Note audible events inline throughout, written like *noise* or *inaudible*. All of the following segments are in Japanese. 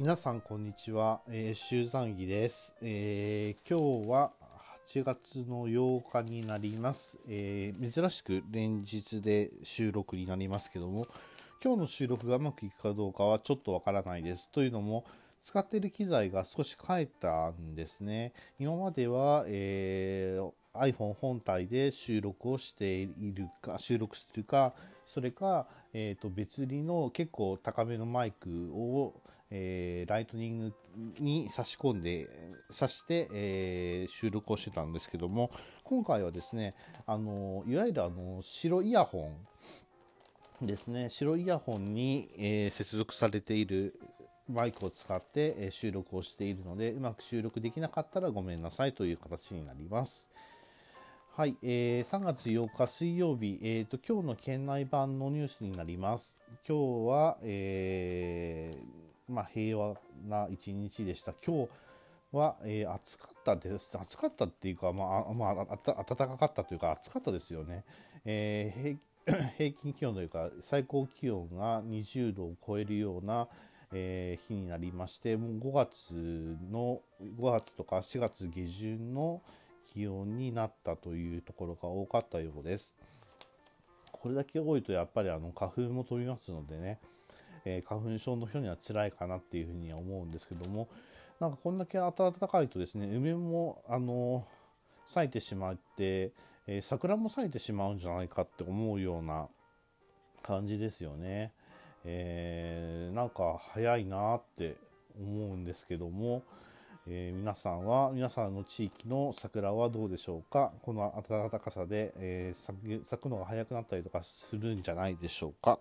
皆さんこんにちは、えー、修山儀です、えー今日は8月の8日になります、えー珍しく連日で収録になりますけども今日の収録がうまくいくかどうかはちょっとわからないです。というのも使っている機材が少し変えたんですね。今までは、え iPhone 本体で収録をしているか収録するかそれか、えー、と別売りの結構高めのマイクを、えーライトニングに差し込んで差して、えー収録をしてたんですけども今回はですねあのいわゆるあの白イヤホンですね白イヤホンに、えー接続されているマイクを使って、え収録をしているのでうまく収録できなかったらごめんなさいという形になります。はい、えー3月8日水曜日、えーと、今日の県内版のニュースになります。今日は、えーまあ、平和な一日でした。今日は、えー暑かったです。暑かったっていうか、まあ、まあ、暖かかったというか、暑かったですよね。えー平 *coughs* 平均気温というか、最高気温が20度を超えるような、えー日になりまして、もう5月の、5月とか4月下旬の気温になったというところが多かったようです。これだけ多いとやっぱりあの花粉も飛びますのでね、えー花粉症の人には辛いかなっていうふうには思うんですけどもなんかこんだけ暖かいとですね梅もあの咲いてしまって、えー桜も咲いてしまうんじゃないかって思うような感じですよね。えーなんか早いなって思うんですけども、えー皆さんは皆さんの地域の桜はどうでしょうか？この暖かさで、えー咲く咲くのが早くなったりとかするんじゃないでしょうか？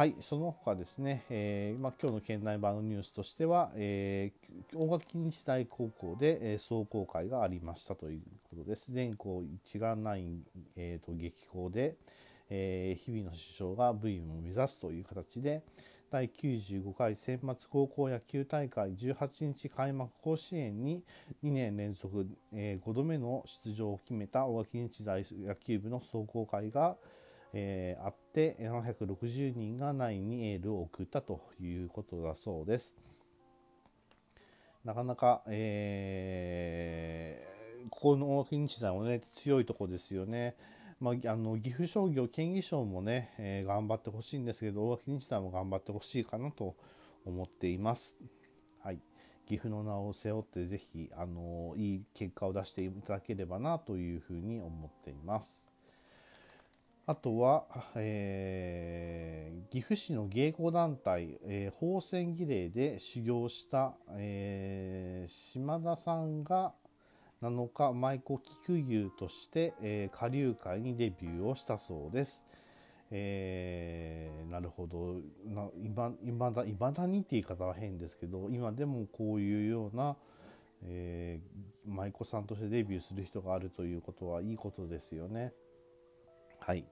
はいその他ですね、えーまあ、今日の県内版のニュースとしては、えー大垣日大高校で、えー壮行会がありましたということです。全校一丸ライン、えーと激高で、えー日々の首相が部員を目指すという形で第95回選抜高校野球大会18日開幕甲子園に2年連続、え5度目の出場を決めた大垣日大野球部の壮行会が、えーあって760人がナインにエールを送ったということだそうです。なかなか、えーここの大垣日大もね強いところですよね。まあ、あの岐阜商業県議賞もね、えー頑張ってほしいんですけど大垣日大も頑張ってほしいかなと思っています。はい、岐阜の名を背負ってぜひあのいい結果を出していただければなというふうに思っています。あとは、えー岐阜市の芸妓団体、えー宝泉儀礼で修行した、えー島田さんが7日舞妓菊牛として、えー下流会にデビューをしたそうです。えーなるほどないまだいまだにって言い方は変ですけど今でもこういうような、えー舞妓さんとしてデビューする人があるということはいいことですよね。はい、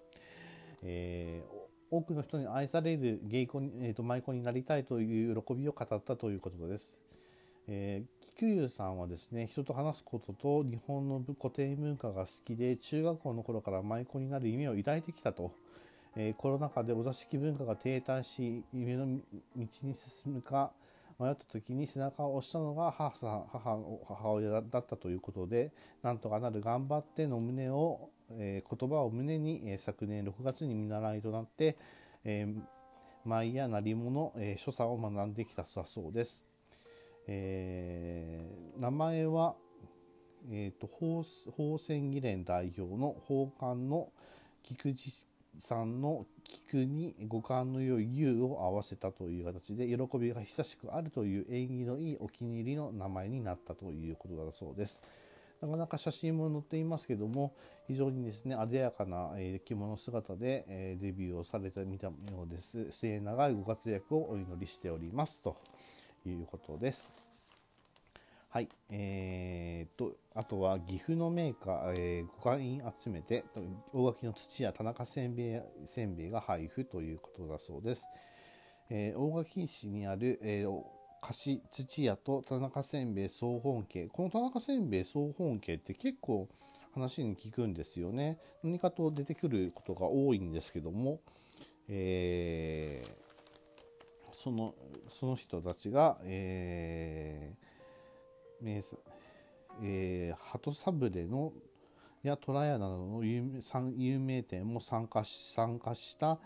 えー多くの人に愛される芸妓に、えー、と舞妓になりたいという喜びを語ったということです。えー菊生さんはですね人と話すことと日本の古典文化が好きで中学校の頃から舞妓になる夢を抱いてきたと、えーコロナ禍でお座敷文化が停滞し夢の道に進むか迷った時に背中を押したのが母母母親だったということでなんとかなる頑張っての胸を、えー言葉を胸に、えー昨年6月に見習いとなって、えー舞や鳴り物、え所作を学んできたそうです。え名前は、えー、と宝宝泉議連代表の宝冠の菊池さんの菊に五感の良い牛を合わせたという形で喜びが久しくあるという縁起のいいお気に入りの名前になったということだそうです。なかなか写真も載っていますけども非常にですね艶やかな、え着物姿で、えデビューをされてみたようです末永いご活躍をお祈りしておりますということです。はい、えー、とあとは岐阜のメーカー、えー、ご会集めて大垣の土屋田中せんべいせんべいが配布ということだそうです。えー大垣市にある、えー菓子土屋と田中せんべい総本家。この田中せんべい総本家って結構話に聞くんですよね。何かと出てくることが多いんですけども、えーそのその人たちが、えー名産えー、鳩サブレのやトラヤなどの有名有名店も参加し参加した、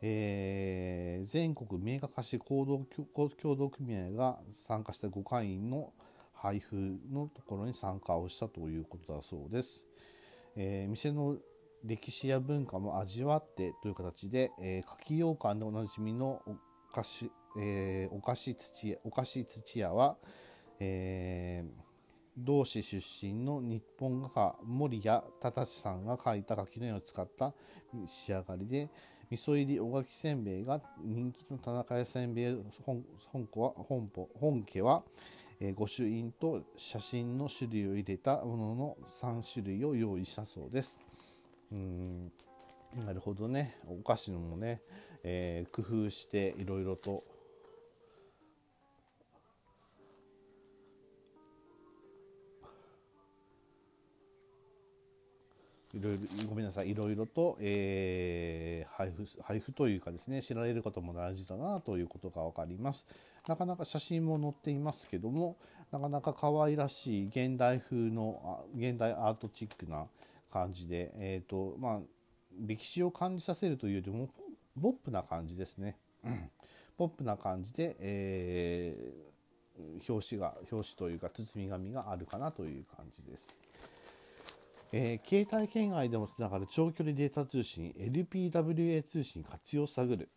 えー、全国名画家師行動協同組合が参加した5会員の配布のところに参加をしたということだそうです。えー、店の歴史や文化も味わってという形で、えー、柿羊羹でおなじみのお菓子、えー、お菓子土お菓子土屋は、えー、同市出身の日本画家森谷忠さんが描いた柿の絵を使った仕上がりで味噌入りおがきせんべいが人気の田中屋せんべい本本は本本家は、えー、御朱印と写真の種類を入れたものの3種類を用意したそうです。うんなるほどねお菓子のもね、えー、工夫していろいろといろいろごめんなさい。いろいろと、えー、配布配布というかですね知られることも大事だなということが分かります。なかなか写真も載っていますけどもなかなか可愛らしい現代風の現代アートチックな感じで、えーとまあ、歴史を感じさせるというよりもポップな感じですね、うん、ポップな感じで、えー、表紙が表紙というか包み紙があるかなという感じです。えー、携帯圏外でもつながる長距離データ通信 LPWA 通信活用探る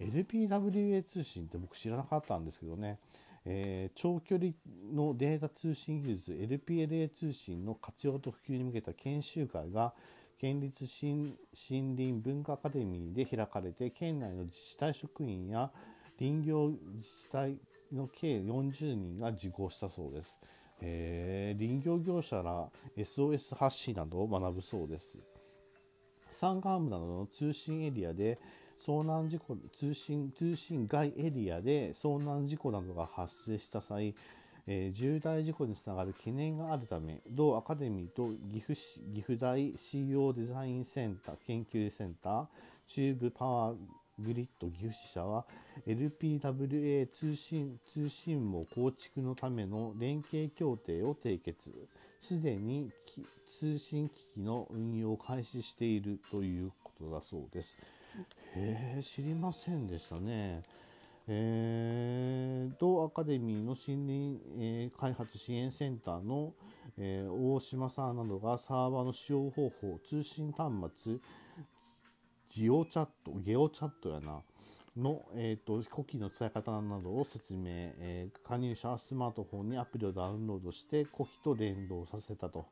LPWA 通信って僕知らなかったんですけどね、えー、長距離のデータ通信技術 LPLA 通信の活用と普及に向けた研修会が県立森林文化アカデミーで開かれて県内の自治体職員や林業自治体の計40人が受講したそうです。え、林業業者ら SOS 発信などを学ぶそうです。山間部などの通信エリアで遭難事故通信通信外エリアで遭難事故などが発生した際、えー、重大事故につながる懸念があるため同アカデミーと岐阜市岐阜大 CO デザインセンター研究センター中部パワーグリッド岐阜支社は LPWA 通信通信網構築のための連携協定を締結。すでに通信機器の運用を開始しているということだそうです。へえ知りませんでしたね。えー、同アカデミーの森林、えー、開発支援センターの、えー、大島さんなどがサーバーの使用方法通信端末ジオチャット、ゲオチャットやな、の、えーと、コキーの使い方などを説明、えー、加入者はスマートフォンにアプリをダウンロードしてコキと連動させたと。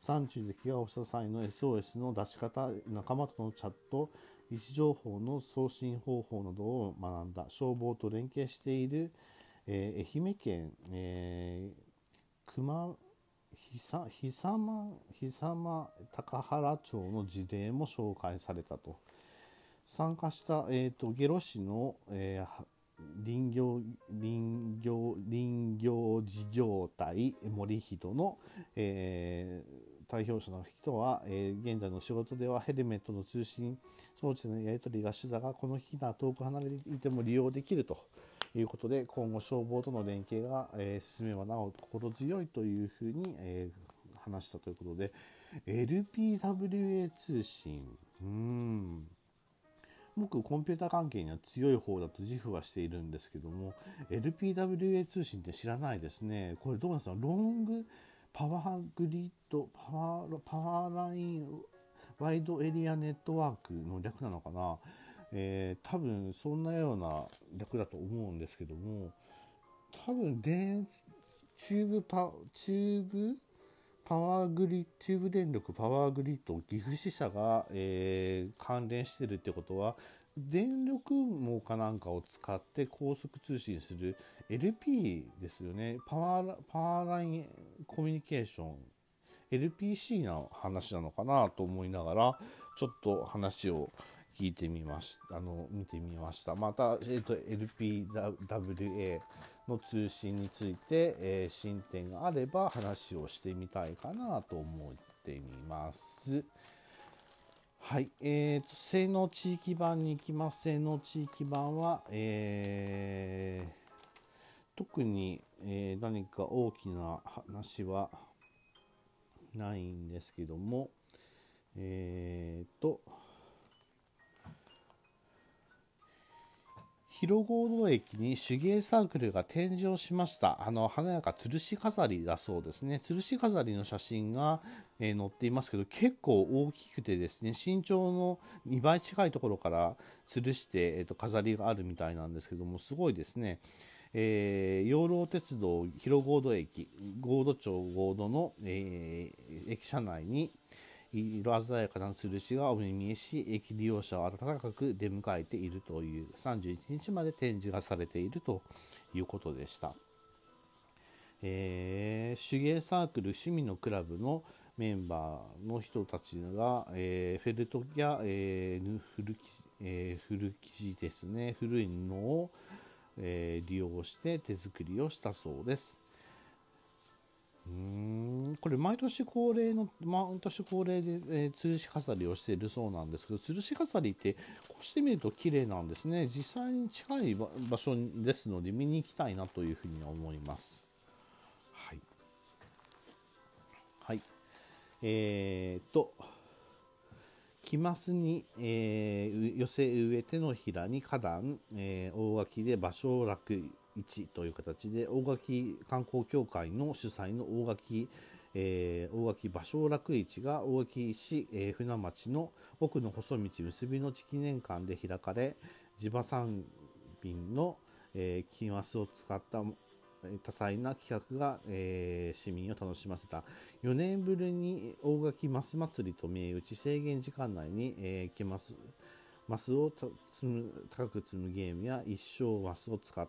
山中で怪我をした際の SOS の出し方、仲間とのチャット、位置情報の送信方法などを学んだ。消防と連携している、えー、愛媛県、えー、熊久間久間高原町の事例も紹介されたと。参加した、えーと、下呂市の、えー、林業林業林業事業体森人の、えー、代表者の人は、えー、現在の仕事ではヘルメットの通信装置のやり取りが手段がこの日が遠く離れていても利用できると。いうことで今後消防との連携が、えー、進めばなお心強いというふうに、えー、話したということで LPWA 通信。うん。僕コンピューター関係には強い方だと自負はしているんですけども LPWA 通信って知らないですね。これどうなんですか？ロングパワーグリッド power power line wide area network の略なのかな、えー、多分そんなような略だと思うんですけども多分電チューブパチューブパワーグリチューブ電力パワーグリッド岐阜支社が、えー、関連してるってことは電力網かなんかを使って高速通信する LP ですよね。パワーパワーラインコミュニケーション。LPC の話なのかなと思いながらちょっと話を聞いてみましたあの見てみましたまた、えーと、LPWA の通信について、えー、進展があれば話をしてみたいかなと思ってみます。はい、えーと、性能地域版に行きます。性能地域版は、えー特に、えー、何か大きな話はないんですけども、えー、広合堂駅に手芸サークルが展示をしました。あの、華やか吊るし飾りだそうですね。吊るし飾りの写真が、えー、載っていますけど、結構大きくてですね、身長の2倍近いところから吊るして、えーと、飾りがあるみたいなんですけども、すごいですね。えー、養老鉄道広合堂駅、合土町合土の、えー、駅舎内に、色鮮やかな吊るしがお目見えし、駅利用者を温かく出迎えているという、31日まで展示がされているということでした。えー、手芸サークル趣味のクラブのメンバーの人たちが、えー、フェルトや、えー、古きえー、古生地ですね古い布を、え、利用して手作りをしたそうです。うんこれ毎年恒例の毎年恒例で、えー、吊るし飾りをしているそうなんですけど吊るし飾りってこうしてみると綺麗なんですね。実際に近い場所ですので見に行きたいなというふうに思います。はい。はい。えー、っと木ますに、えー、寄せ植え手のひらに花壇、えー、大垣で芭蕉落市という形で大垣観光協会の主催の大垣、えー、大垣芭蕉落市が大垣市、えー、船町の奥の細道結びの地記念館で開かれ地場産品の、えー、金マスを使った多彩な企画が、えー、市民を楽しませた。4年ぶりに大垣マス祭りと銘打ち制限時間内に、えー、マスマスを積む高く積むゲームや一生マスを使っ